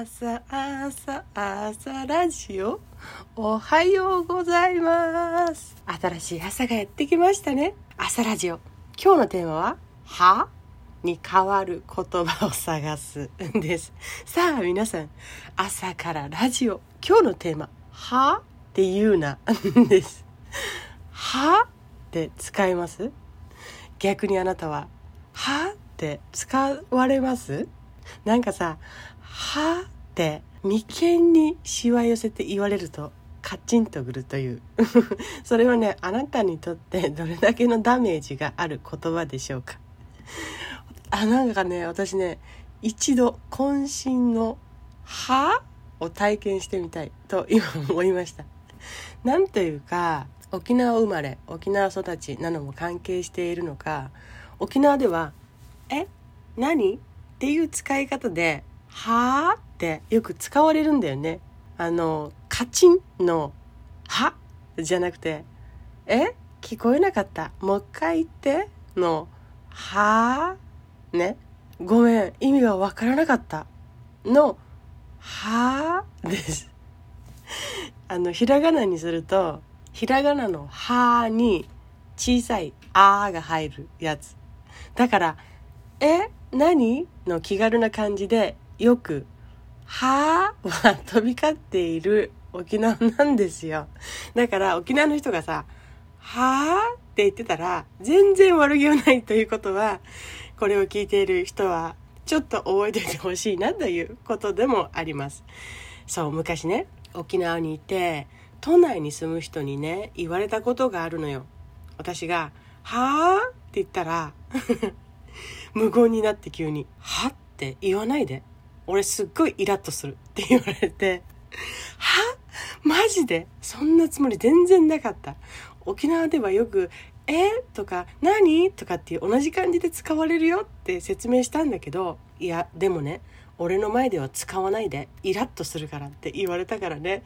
朝朝朝ラジオ。おはようございます。新しい朝がやってきましたね。朝ラジオ。今日のテーマは「は?」に変わる言葉を探すんです。さあ皆さん朝からラジオ。今日のテーマ「は?」って言うな。です。はって使います？逆にあなたは「は?」って使われます？なんかさ「は?」って眉間にしわ寄せて言われるとカチンとくるという それはねあなたにとってどれだけのダメージがある言葉でしょうかあなんかね私ね一度渾身の「は?」を体験してみたいと今思いましたなんというか沖縄生まれ沖縄育ちなのも関係しているのか沖縄では「え何?」っていう使い方で「はあ?」ってよく使われるんだよね。あのカチンの「は」じゃなくて「え？聞こえなかったもう一回言って」の「はあ?」ねごめん意味がわからなかったの「はあ?」です。あのひらがなにするとひらがなの「は」に小さい「あー」が入るやつだから「え？何?」の気軽な感じでよく「はあ」は飛び交っている沖縄なんですよだから沖縄の人がさ「はあ」って言ってたら全然悪気はないということはこれを聞いている人はちょっと覚えておいてほしいなということでもありますそう昔ね沖縄にいて都内に住む人にね言われたことがあるのよ私が「はあ?」って言ったら無言になって急に「は?」って言わないで。俺すっごいイラッとするって言われて「は？マジで？そんなつもり全然なかった。沖縄ではよく「え？とか「何?」とかっていう同じ感じで使われるよって説明したんだけどいやでもね俺の前では使わないでイラッとするからって言われたからね。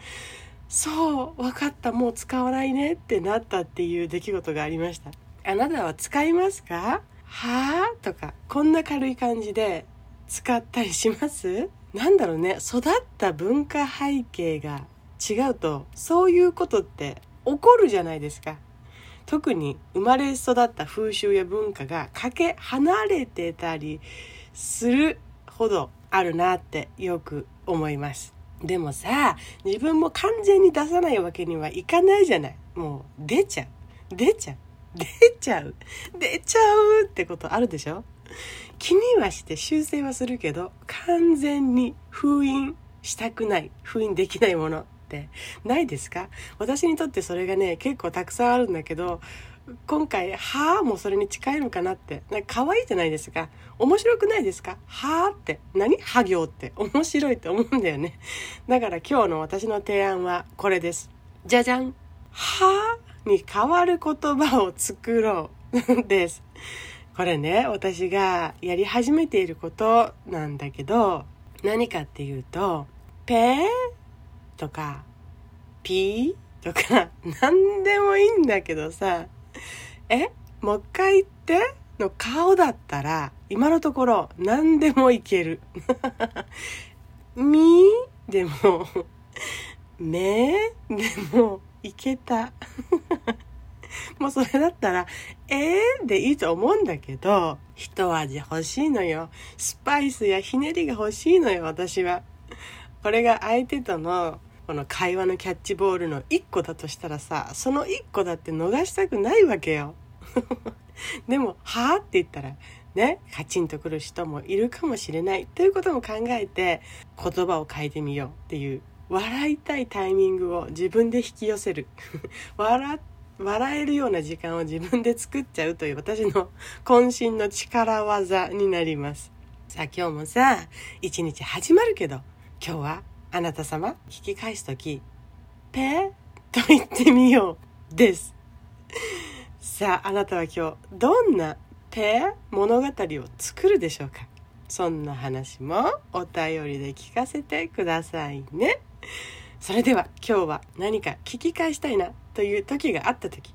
そう分かったもう使わないねってなったっていう出来事がありました。あなたは使いますか？はあ？とかこんな軽い感じで使ったりします？なんだろうね。育った文化背景が違うとそういうことって起こるじゃないですか。特に生まれ育った風習や文化がかけ離れてたりするほどあるなってよく思います。でもさ自分も完全に出さないわけにはいかないじゃない。もう出ちゃう。出ちゃう。出ちゃう。出ちゃうってことあるでしょ？気にはして修正はするけど完全に封印したくない。封印できないものって。ないですか？私にとってそれがね結構たくさんあるんだけど今回「はあ」もそれに近いのかなって。なんか可愛いじゃないですか。面白くないですか？はあって。何？は行って。面白いって思うんだよね。だから今日の私の提案はこれです。じゃじゃん。はあに変わる言葉を作ろうですこれね私がやり始めていることなんだけど何かっていうと「ペー」とか「ピー」とか 何でもいいんだけどさえもう一回言っての顔だったら今のところ何でもいける。みでも、めでもいけた。もうそれだったら、えーでいいと思うんだけど、一味欲しいのよ。スパイスやひねりが欲しいのよ、私は。これが相手とのこの会話のキャッチボールの1個だとしたらさその1個だって逃したくないわけよ でも「はあ?」って言ったらねカチンとくる人もいるかもしれないということも考えて言葉を変えてみようっていう笑いたいタイミングを自分で引き寄せる。笑笑えるような時間を自分で作っちゃうという私の渾身の力技になります。さあ今日もさ一日始まるけど今日はあなた様聞き返す時ペーと言ってみようです。さああなたは今日どんなペー物語を作るでしょうか？そんな話もお便りで聞かせてくださいね。それでは今日は何か聞き返したいなという時があった時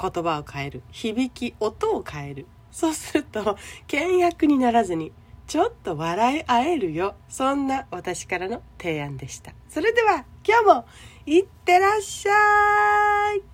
言葉を変える響き音を変えるそうすると倹約にならずにちょっと笑い合えるよ。そんな私からの提案でした。それでは今日もいってらっしゃい